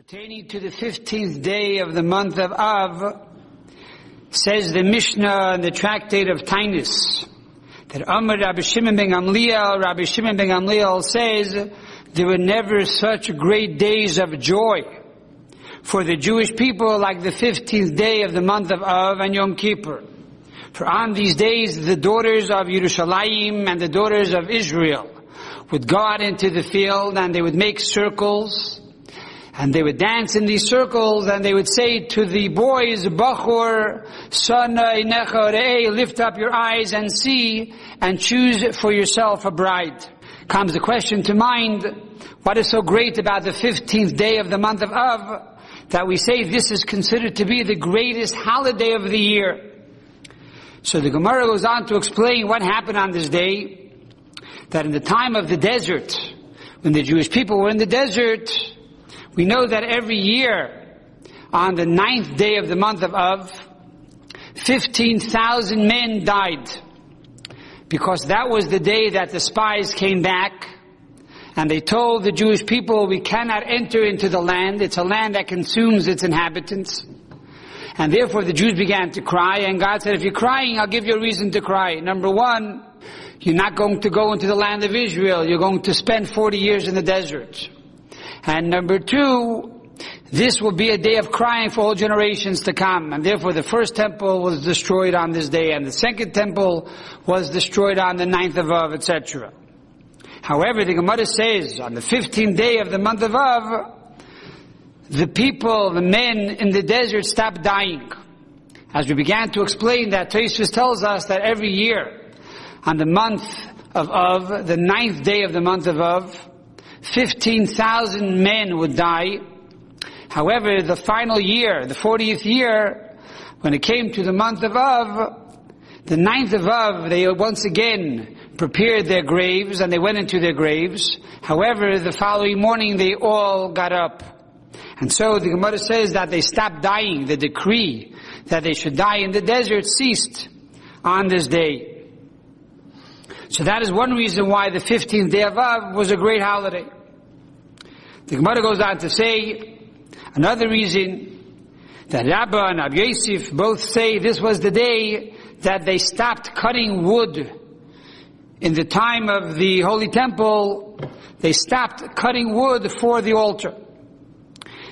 Pertaining to the 15th day of the month of Av, says the Mishnah in the tractate of Taanis, that Amr Rabbi Shimon ben Gamliel, Rabbi Shimon ben Gamliel says, there were never such great days of joy for the Jewish people like the 15th day of the month of Av and Yom Kippur. For on these days, the daughters of Yerushalayim and the daughters of Israel would go out into the field and they would make circles and they would dance in these circles and they would say to the boys, Bachor, son, uh, lift up your eyes and see and choose for yourself a bride. Comes the question to mind, what is so great about the 15th day of the month of Av that we say this is considered to be the greatest holiday of the year? So the Gemara goes on to explain what happened on this day, that in the time of the desert, when the Jewish people were in the desert, we know that every year, on the ninth day of the month of Av, 15,000 men died. Because that was the day that the spies came back and they told the Jewish people, we cannot enter into the land. It's a land that consumes its inhabitants. And therefore the Jews began to cry and God said, if you're crying, I'll give you a reason to cry. Number one, you're not going to go into the land of Israel. You're going to spend 40 years in the desert. And number two, this will be a day of crying for all generations to come. And therefore the first temple was destroyed on this day, and the second temple was destroyed on the ninth of Av, etc. However, the Gemara says, on the 15th day of the month of Av, the people, the men in the desert stopped dying. As we began to explain that, Tosfos tells us that every year, on the month of Av, the ninth day of the month of Av, 15,000 men would die. However, the final year, the 40th year, when it came to the month of Av, the ninth of Av, they once again prepared their graves and they went into their graves. However, the following morning they all got up. And so the Gemara says that they stopped dying. The decree that they should die in the desert ceased on this day. So that is one reason why the 15th day of Av was a great holiday. The Gemara goes on to say, another reason that Rabbah and Rav Yosef both say this was the day that they stopped cutting wood. In the time of the Holy Temple, they stopped cutting wood for the altar.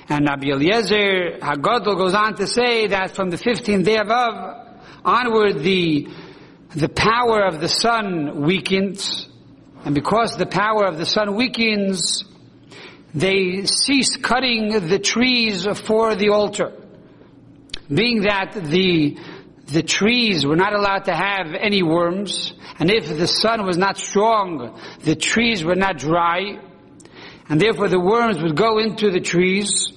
And Rabbi Eliezer Hagadol goes on to say that from the 15th day of Av onward, the the power of the sun weakens, and because the power of the sun weakens, they cease cutting the trees for the altar. Being that the, the trees were not allowed to have any worms, and if the sun was not strong, the trees were not dry, and therefore the worms would go into the trees,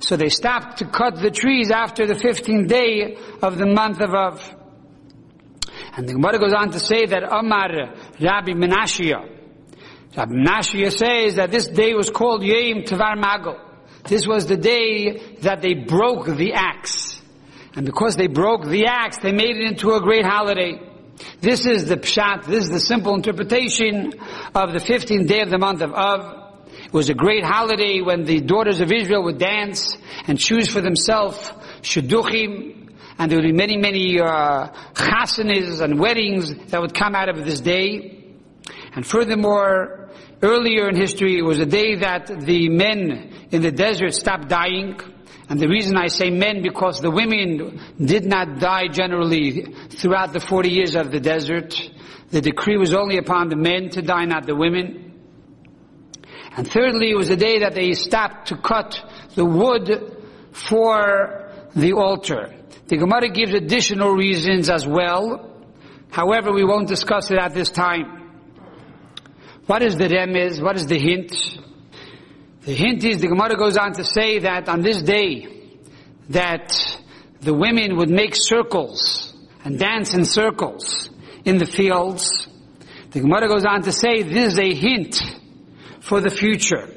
so they stopped to cut the trees after the 15th day of the month of Av. And the Gemara goes on to say that Amar Rabbi Menashia, Rabbi Menashia says that this day was called Yom Magol. This was the day that they broke the axe. And because they broke the axe, they made it into a great holiday. This is the pshat, this is the simple interpretation of the 15th day of the month of Av. It was a great holiday when the daughters of Israel would dance and choose for themselves shidduchim, and there would be many, many uh, and weddings that would come out of this day. And furthermore, earlier in history, it was a day that the men in the desert stopped dying. And the reason I say men, because the women did not die generally throughout the 40 years of the desert. The decree was only upon the men to die, not the women. And thirdly, it was a day that they stopped to cut the wood for the altar. The Gemara gives additional reasons as well. However, we won't discuss it at this time. What is the remez? What is the hint? The hint is the Gemara goes on to say that on this day, that the women would make circles and dance in circles in the fields. The Gemara goes on to say this is a hint for the future.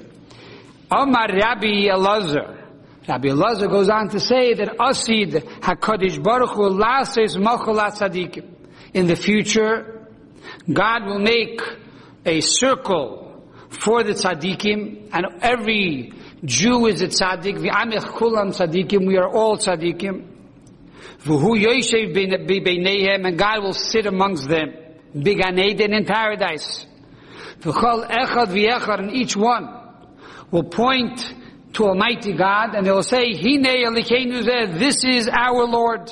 Omar Rabbi Elazar, Rabbi Elazar goes on to say that Asid HaKadosh Baruch Hu Lases Tzadikim. In the future, God will make a circle for the tzaddikim, and every Jew is a tzaddik, v'amech kulam tzaddikim, we are all tzaddikim. V'hu yoshev b'neihem, and God will sit amongst them. Bigan Eden in paradise. V'chol echad v'echad, and each one will point to Almighty God, and they will say, Hine Elokeinu this is our Lord.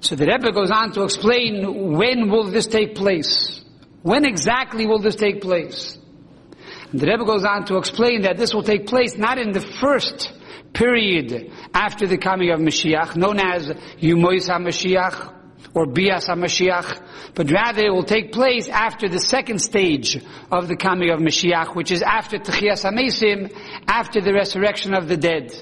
So the Rebbe goes on to explain when will this take place? When exactly will this take place? And the Rebbe goes on to explain that this will take place not in the first period after the coming of Mashiach, known as Yumois HaMashiach, or Bias HaMashiach, but rather it will take place after the second stage of the coming of Mashiach, which is after Techias HaMesim, after the resurrection of the dead.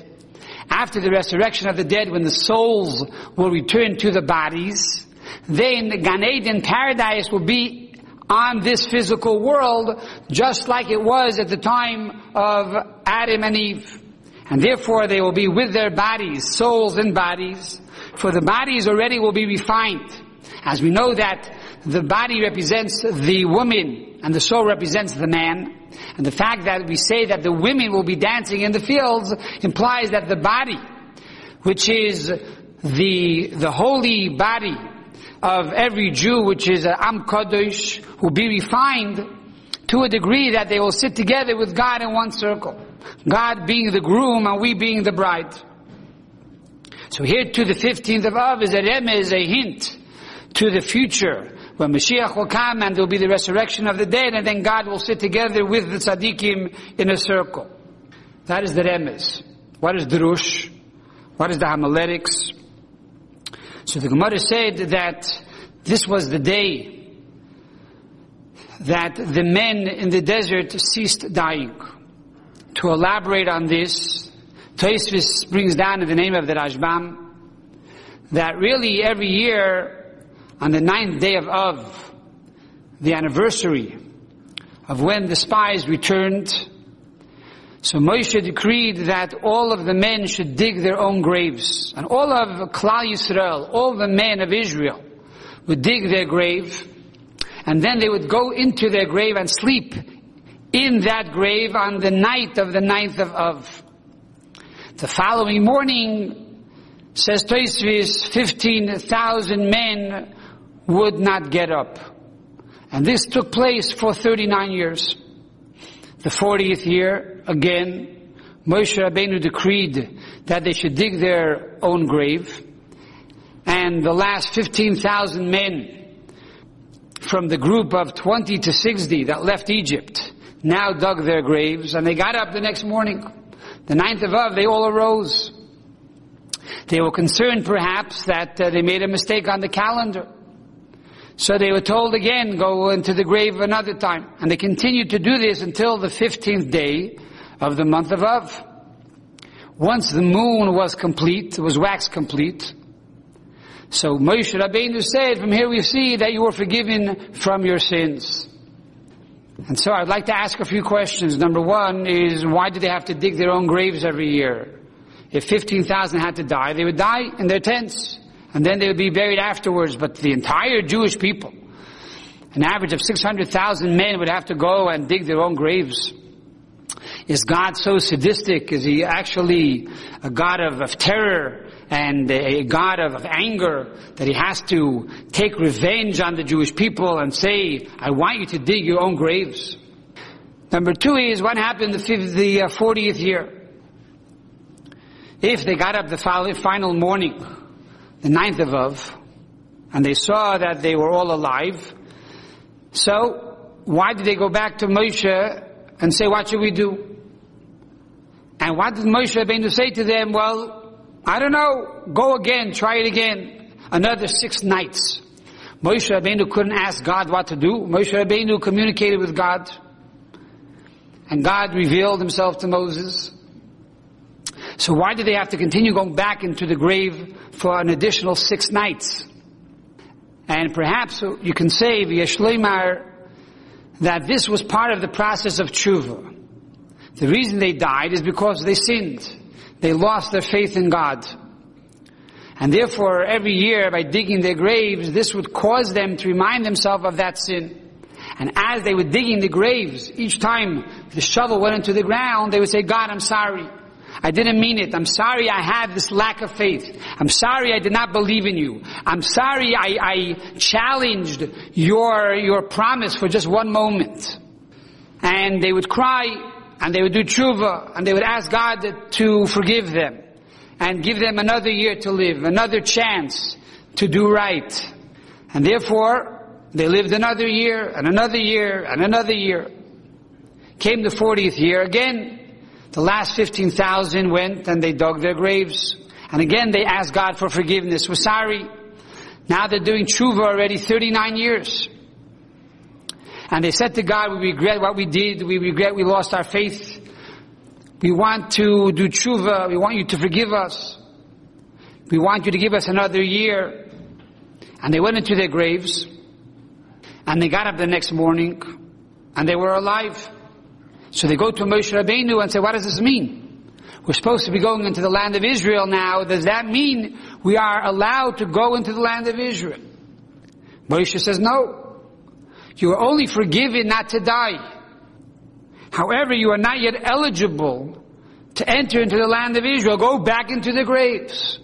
After the resurrection of the dead, when the souls will return to the bodies, then the Gan Eden paradise will be on this physical world, just like it was at the time of Adam and Eve. And therefore they will be with their bodies, souls and bodies, for the bodies already will be refined. As we know that the body represents the woman and the soul represents the man. And the fact that we say that the women will be dancing in the fields implies that the body, which is the, the holy body of every Jew, which is a Am Kadosh, will be refined to a degree that they will sit together with God in one circle. God being the groom and we being the bride. So here to the 15th of Av is a remez, a hint to the future when Mashiach will come and there will be the resurrection of the dead and then God will sit together with the tzaddikim in a circle. That is the remez. What is Drush? What is the homiletics? So the Gemara said that this was the day that the men in the desert ceased dying. To elaborate on this, Tosfos brings down in the name of the Rashbam that really every year on the ninth day of Av, the anniversary of when the spies returned, so Moshe decreed that all of the men should dig their own graves. And all of Klal Yisrael, all the men of Israel, would dig their grave. And then they would go into their grave and sleep in that grave on the night of the ninth of Av. The following morning, says Tosfos, 15,000 men would not get up. And this took place for 39 years. The 40th year, again, Moshe Rabbeinu decreed that they should dig their own grave. And the last 15,000 men from the group of 20 to 60 that left Egypt now dug their graves and they got up the next morning. The ninth of Av, they all arose. They were concerned perhaps that uh, they made a mistake on the calendar. So they were told again, go into the grave another time. And they continued to do this until the 15th day of the month of Av. Once the moon was complete, was wax complete, so Moshe Rabbeinu said, from here we see that you were forgiven from your sins. And so I'd like to ask a few questions. Number one is, why do they have to dig their own graves every year? If 15,000 had to die, they would die in their tents. And then they would be buried afterwards. But the entire Jewish people, an average of 600,000 men would have to go and dig their own graves. Is God so sadistic? Is he actually a God of, of terror and a God of, anger that he has to take revenge on the Jewish people and say, I want you to dig your own graves? Number two is what happened the, the uh, 40th year? If they got up the final morning, the ninth of Av, and they saw that they were all alive. So, why did they go back to Moshe and say, what should we do? And what did Moshe Rabbeinu say to them? Well, I don't know, go again, try it again. Another six nights. Moshe Rabbeinu couldn't ask God what to do. Moshe Rabbeinu communicated with God. And God revealed himself to Moses. So why did they have to continue going back into the grave for an additional six nights? And perhaps you can say via Shleimar that this was part of the process of tshuva. The reason they died is because they sinned. They lost their faith in God. And therefore, every year, by digging their graves, this would cause them to remind themselves of that sin. And as they were digging the graves, each time the shovel went into the ground, they would say, God, I'm sorry. I didn't mean it. I'm sorry I had this lack of faith. I'm sorry I did not believe in you. I'm sorry I, I challenged your, your promise for just one moment. And they would cry, and they would do tshuva, and they would ask God to forgive them, and give them another year to live, another chance to do right. And therefore, they lived another year, and another year, and another year. Came the 40th year, again, the last 15,000 went and they dug their graves. And again they asked God for forgiveness. We're sorry. Now they're doing tshuva already 39 years. And they said to God, we regret what we did. We regret we lost our faith. We want to do tshuva. We want you to forgive us. We want you to give us another year. And they went into their graves. And they got up the next morning. And they were alive. So they go to Moshe Rabbeinu and say, what does this mean? We're supposed to be going into the land of Israel now. Does that mean we are allowed to go into the land of Israel? Moshe says, no. You are only forgiven not to die. However, you are not yet eligible to enter into the land of Israel. Go back into the graves.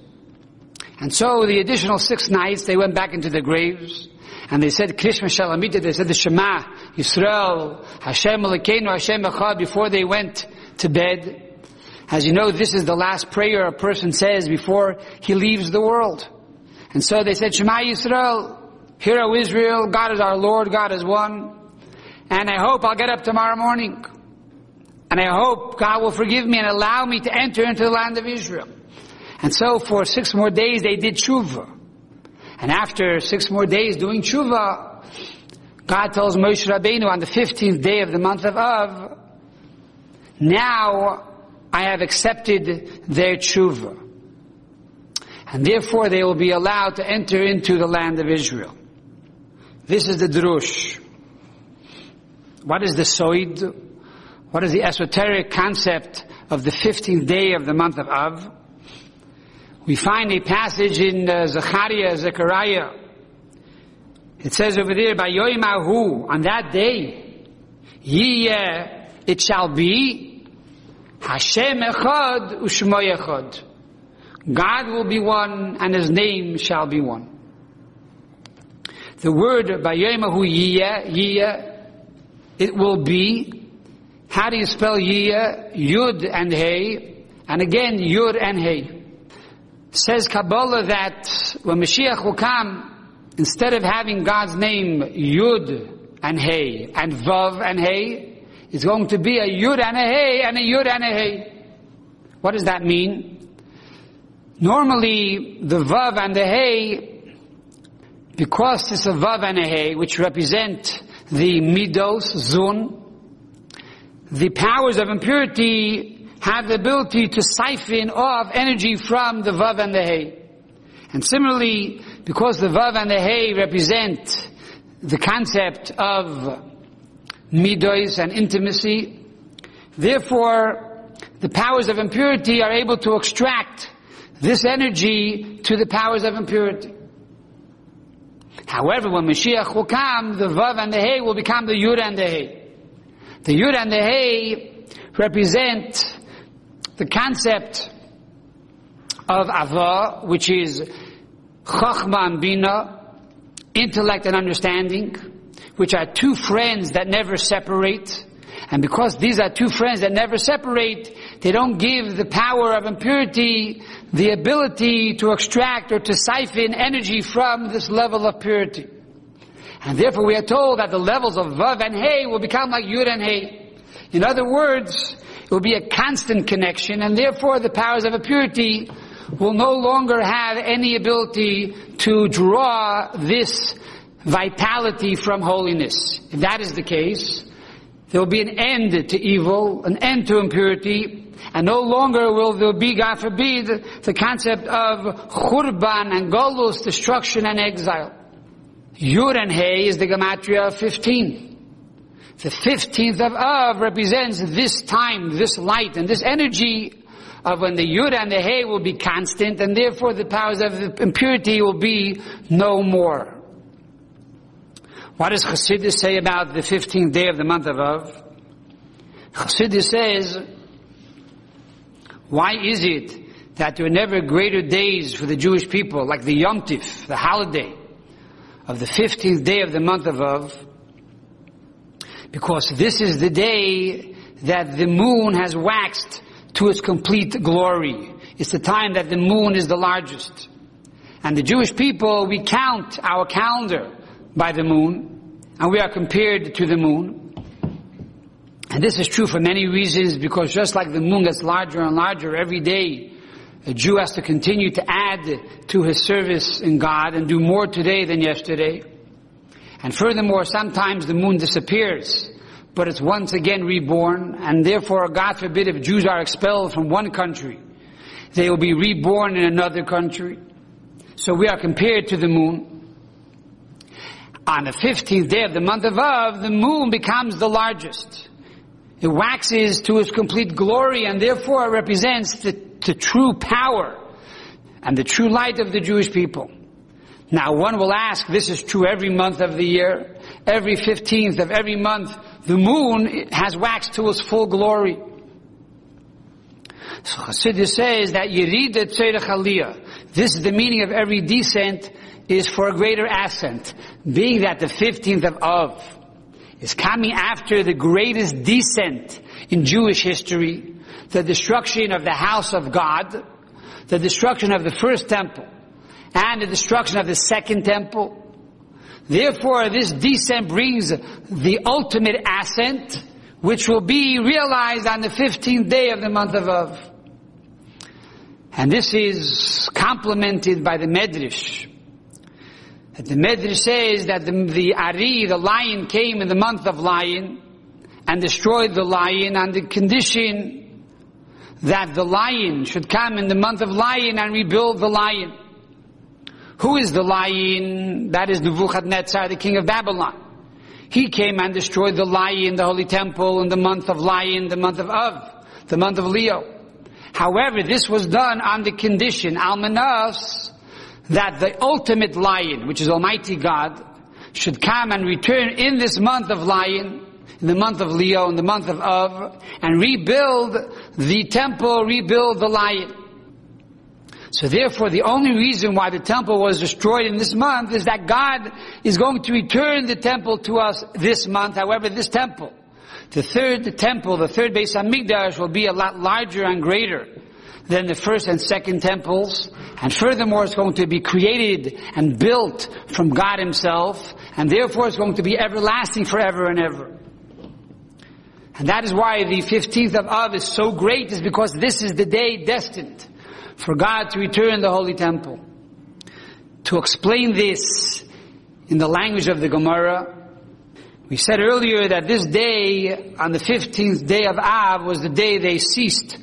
And so the additional six nights, they went back into the graves. And they said Krishma Shalamita, they said the Shema, Yisrael, Hashem Elokeinu, Hashem Echad before they went to bed. As you know, this is the last prayer a person says before he leaves the world. And so they said, Shema Yisrael, Hear, O Israel, God is our Lord, God is one. And I hope I'll get up tomorrow morning. And I hope God will forgive me and allow me to enter into the land of Israel. And so for six more days they did tshuva. And after six more days doing tshuva, God tells Moshe Rabbeinu on the 15th day of the month of Av, now I have accepted their tshuva. And therefore they will be allowed to enter into the land of Israel. This is the drush. What is the soid? What is the esoteric concept of the 15th day of the month of Av? We find a passage in uh, Zechariah, Zechariah. It says over there, by Yoimahu, on that day, Yiyeh, it shall be, Hashem Echad Ushmo Echad. God will be one and His name shall be one. The word Bayomahu Yiyeh, Yiyeh, it will be. How do you spell Yiyeh? Yud and Hey. And again, Yud and Hey. Says Kabbalah that when Mashiach will come, instead of having God's name Yud and Hey and Vav and Hey, it's going to be a Yud and a Hey and a Yud and a Hey. What does that mean? Normally, the Vav and the Hey, because it's a Vav and a Hey, which represent the Midos, Zun, the powers of impurity have the ability to siphon off energy from the Vav and the Hey. And similarly, because the Vav and the Hey represent the concept of midos and intimacy, therefore, the powers of impurity are able to extract this energy to the powers of impurity. However, when Mashiach will come, the Vav and the Hey will become the Yud and the Hey. The Yud and the Hey represent the concept of Ava, which is Chachma and Bina, intellect and understanding, which are two friends that never separate. And because these are two friends that never separate, they don't give the power of impurity the ability to extract or to siphon energy from this level of purity. And therefore we are told that the levels of Vav and Hey will become like Yud and Hey. In other words, it will be a constant connection, and therefore the powers of impurity will no longer have any ability to draw this vitality from holiness. If that is the case, there will be an end to evil, an end to impurity, and no longer will there be, God forbid, the concept of churban and golus, destruction and exile. Yud and Hey is the gematria of 15. The 15th of Av represents this time, this light, and this energy of when the Yud and the Hey will be constant, and therefore the powers of impurity will be no more. What does Chassidus say about the 15th day of the month of Av? Chassidus says, why is it that there are never greater days for the Jewish people, like the Yom Tif, the holiday of the 15th day of the month of Av? Because this is the day that the moon has waxed to its complete glory. It's the time that the moon is the largest. And the Jewish people, we count our calendar by the moon, and we are compared to the moon. And this is true for many reasons, because just like the moon gets larger and larger every day, a Jew has to continue to add to his service in God and do more today than yesterday. And furthermore, sometimes the moon disappears, but it's once again reborn, and therefore, God forbid, if Jews are expelled from one country, they will be reborn in another country. So we are compared to the moon. On the 15th day of the month of Av, the moon becomes the largest. It waxes to its complete glory and therefore represents the, the true power and the true light of the Jewish people. Now one will ask, this is true every month of the year. Every 15th of every month, the moon has waxed to its full glory. So Chassidus says that Yerida Tzerech Aliyah, this is the meaning of every descent, is for a greater ascent. Being that the 15th of Av is coming after the greatest descent in Jewish history, the destruction of the house of God, the destruction of the first temple, and the destruction of the second temple. Therefore, this descent brings the ultimate ascent, which will be realized on the 15th day of the month of Av. And this is complemented by the Medrash. The Medrash says that the, the Ari, the lion, came in the month of lion and destroyed the lion on the condition that the lion should come in the month of lion and rebuild the lion. Who is the lion? That is Nebuchadnezzar, the king of Babylon. He came and destroyed the lion, the holy temple, in the month of lion, the month of Av, the month of Leo. However, this was done on the condition, Almanas, that the ultimate lion, which is Almighty God, should come and return in this month of lion, in the month of Leo, in the month of Av, and rebuild the temple, rebuild the lion. So therefore, the only reason why the temple was destroyed in this month is that God is going to return the temple to us this month. However, this temple, the third temple, the third Beis Hamikdash will be a lot larger and greater than the first and second temples. And furthermore, it's going to be created and built from God Himself. And therefore, it's going to be everlasting forever and ever. And that is why the 15th of Av is so great, is because this is the day destined for God to return the Holy Temple. To explain this in the language of the Gemara, we said earlier that this day, on the 15th day of Av, was the day they ceased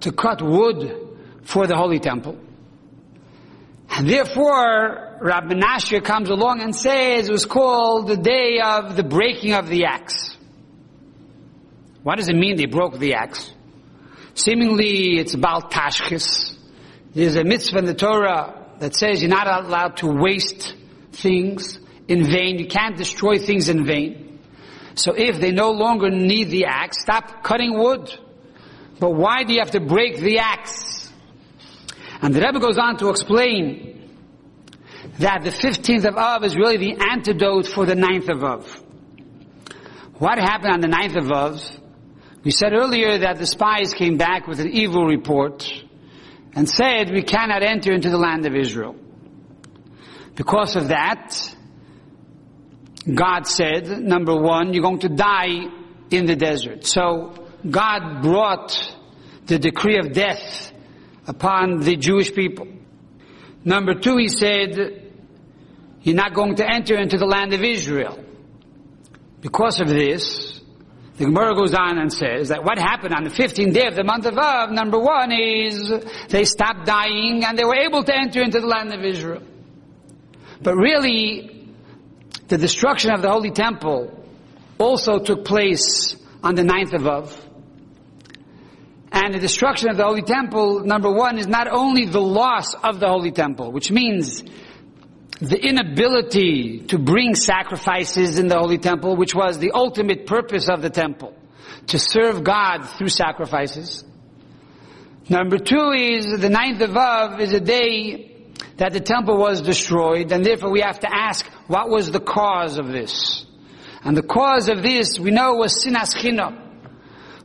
to cut wood for the Holy Temple. And therefore, Rabbi Menashe comes along and says it was called the day of the breaking of the axe. What does it mean they broke the axe? Seemingly it's about tashchis. There's a mitzvah in the Torah that says you're not allowed to waste things in vain. You can't destroy things in vain. So if they no longer need the axe, stop cutting wood. But why do you have to break the axe? And the Rebbe goes on to explain that the 15th of Av is really the antidote for the 9th of Av. What happened on the 9th of Av? We said earlier that the spies came back with an evil report and said we cannot enter into the land of Israel. Because of that, God said, number one, you're going to die in the desert. So God brought the decree of death upon the Jewish people. Number two, he said, you're not going to enter into the land of Israel. Because of this, the Gemara goes on and says that what happened on the 15th day of the month of Av, number one is they stopped dying and they were able to enter into the land of Israel. But really, the destruction of the Holy Temple also took place on the 9th of Av. And the destruction of the Holy Temple, number one, is not only the loss of the Holy Temple, which means the inability to bring sacrifices in the Holy Temple, which was the ultimate purpose of the temple, to serve God through sacrifices. Number two is the ninth of Av is a day that the temple was destroyed, and therefore we have to ask, what was the cause of this? And the cause of this, we know, was sinas chinam,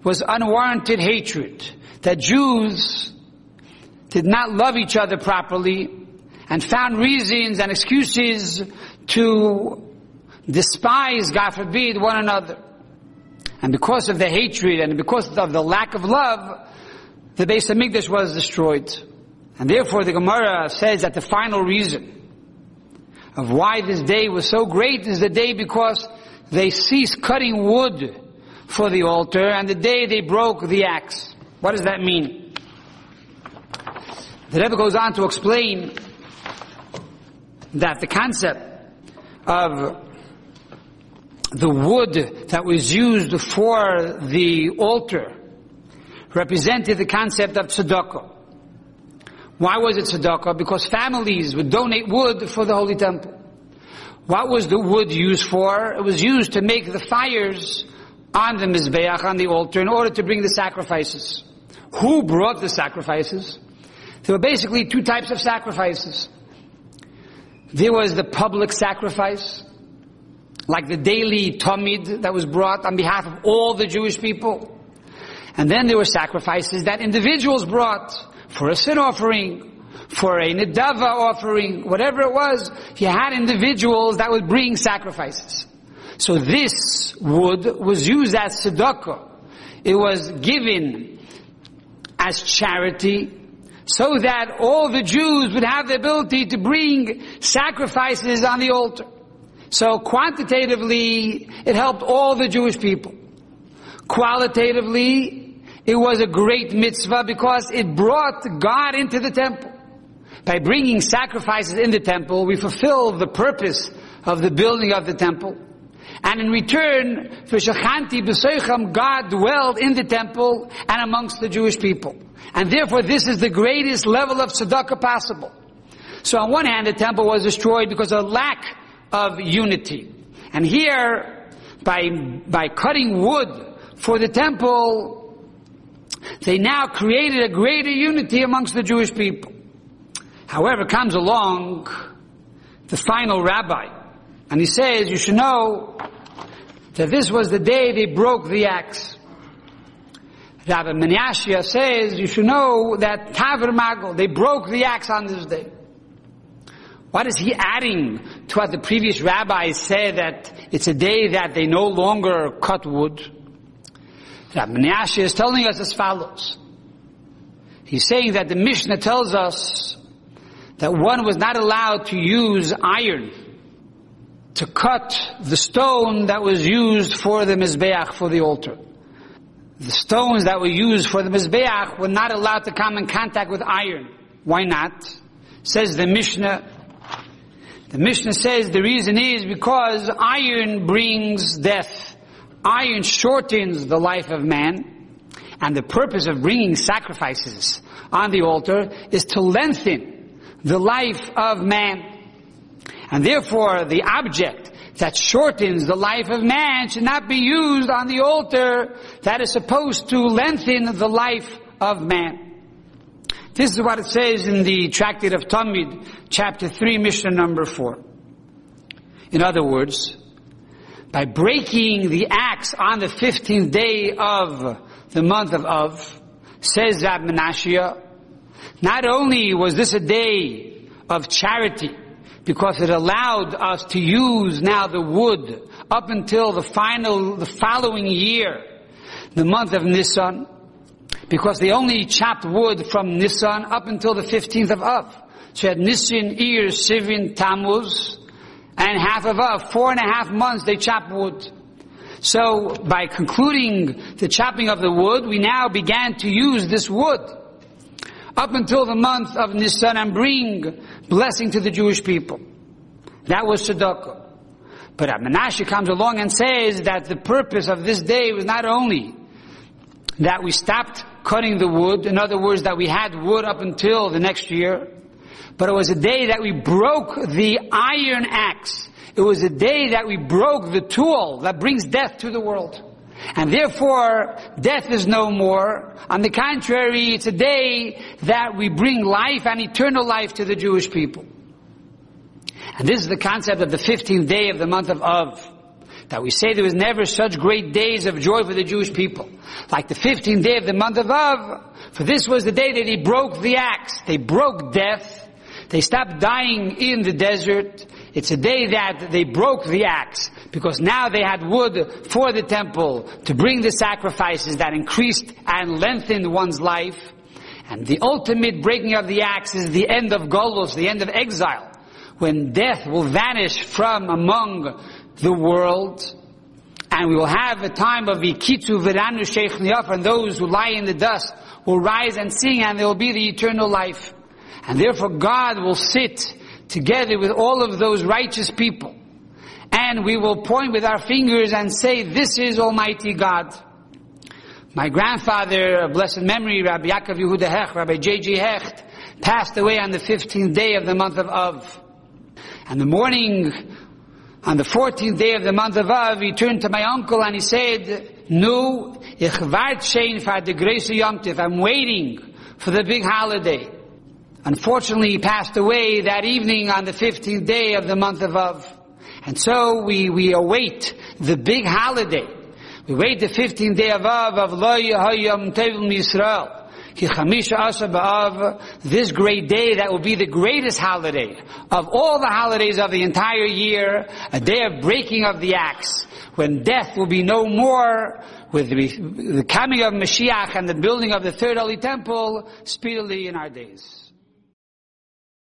was unwarranted hatred, that Jews did not love each other properly, and found reasons and excuses to despise, God forbid, one another. And because of the hatred and because of the lack of love, the base of Hamikdash was destroyed. And therefore the Gemara says that the final reason of why this day was so great is the day because they ceased cutting wood for the altar and the day they broke the axe. What does that mean? The Rebbe goes on to explain that the concept of the wood that was used for the altar represented the concept of tzedakah. Why was it tzedakah? Because families would donate wood for the holy temple. What was the wood used for? It was used to make the fires on the mizbeach, on the altar, in order to bring the sacrifices. Who brought the sacrifices? There were basically two types of sacrifices. There was the public sacrifice, like the daily tamid that was brought on behalf of all the Jewish people. And then there were sacrifices that individuals brought for a sin offering, for a nedava offering, whatever it was. You had individuals that would bring sacrifices. So this wood was used as tzedakah. It was given as charity so that all the Jews would have the ability to bring sacrifices on the altar. So quantitatively, it helped all the Jewish people. Qualitatively, it was a great mitzvah because it brought God into the temple. By bringing sacrifices in the temple, we fulfill the purpose of the building of the temple. And in return, for Shechanti B'Soicham, God dwelled in the temple and amongst the Jewish people. And therefore this is the greatest level of tzedakah possible. So on one hand, the temple was destroyed because of lack of unity. And here, by, by cutting wood for the temple, they now created a greater unity amongst the Jewish people. However, comes along the final rabbi, and he says, you should know that this was the day they broke the axe. Rabbi Menashia says you should know that Taver Magel, they broke the axe on this day. What is he adding to what the previous rabbis said that it's a day that they no longer cut wood? Rabbi Menashia is telling us as follows. He's saying that the Mishnah tells us that one was not allowed to use iron to cut the stone that was used for the Mizbeach, for the altar the stones that were used for the Mizbeach were not allowed to come in contact with iron. Why not? Says the Mishnah. The Mishnah says the reason is because iron brings death. Iron shortens the life of man. And the purpose of bringing sacrifices on the altar is to lengthen the life of man. And therefore the object that shortens the life of man should not be used on the altar that is supposed to lengthen the life of man. This is what it says in the Tractate of Talmud, chapter 3, Mishnah number 4. In other words, by breaking the axe on the 15th day of the month of Av, says Rab not only was this a day of charity, because it allowed us to use now the wood up until the final, the following year, the month of Nisan, because they only chopped wood from Nisan up until the 15th of Av. So you had Nisan, Iyar, Sivan, Tammuz, and half of Av. Four and a half months they chopped wood. So by concluding the chopping of the wood, we now began to use this wood up until the month of Nisan and bring blessing to the Jewish people. That was tzedakah. But Menashe comes along and says that the purpose of this day was not only that we stopped cutting the wood, in other words, that we had wood up until the next year, but it was a day that we broke the iron axe. It was a day that we broke the tool that brings death to the world. And therefore, death is no more. On the contrary, it's a day that we bring life and eternal life to the Jewish people. And this is the concept of the 15th day of the month of Av. That we say there was never such great days of joy for the Jewish people. Like the 15th day of the month of Av, for this was the day that he broke the axe. They broke death. They stopped dying in the desert. It's a day that they broke the axe because now they had wood for the temple to bring the sacrifices that increased and lengthened one's life. And the ultimate breaking of the axe is the end of Golos, the end of exile, when death will vanish from among the world, and we will have a time of Ikitzu Viranu Sheikh and those who lie in the dust will rise and sing, and there will be the eternal life. And therefore God will sit together with all of those righteous people. And we will point with our fingers and say, this is Almighty God. My grandfather, of blessed memory, Rabbi Yaakov Yehuda Hecht, Rabbi J.J. Hecht, passed away on the 15th day of the month of Av. And the morning, on the 14th day of the month of Av, he turned to my uncle and he said, Nu, ich wart schein for the grace of. I'm waiting for the big holiday. Unfortunately, he passed away that evening on the 15th day of the month of Av. And so we, we await the big holiday. We wait the 15th day of Av of Lo Yahayam Tevim Yisrael. This great day that will be the greatest holiday of all the holidays of the entire year, a day of breaking of the axe, when death will be no more, with the coming of Mashiach and the building of the third holy temple speedily in our days.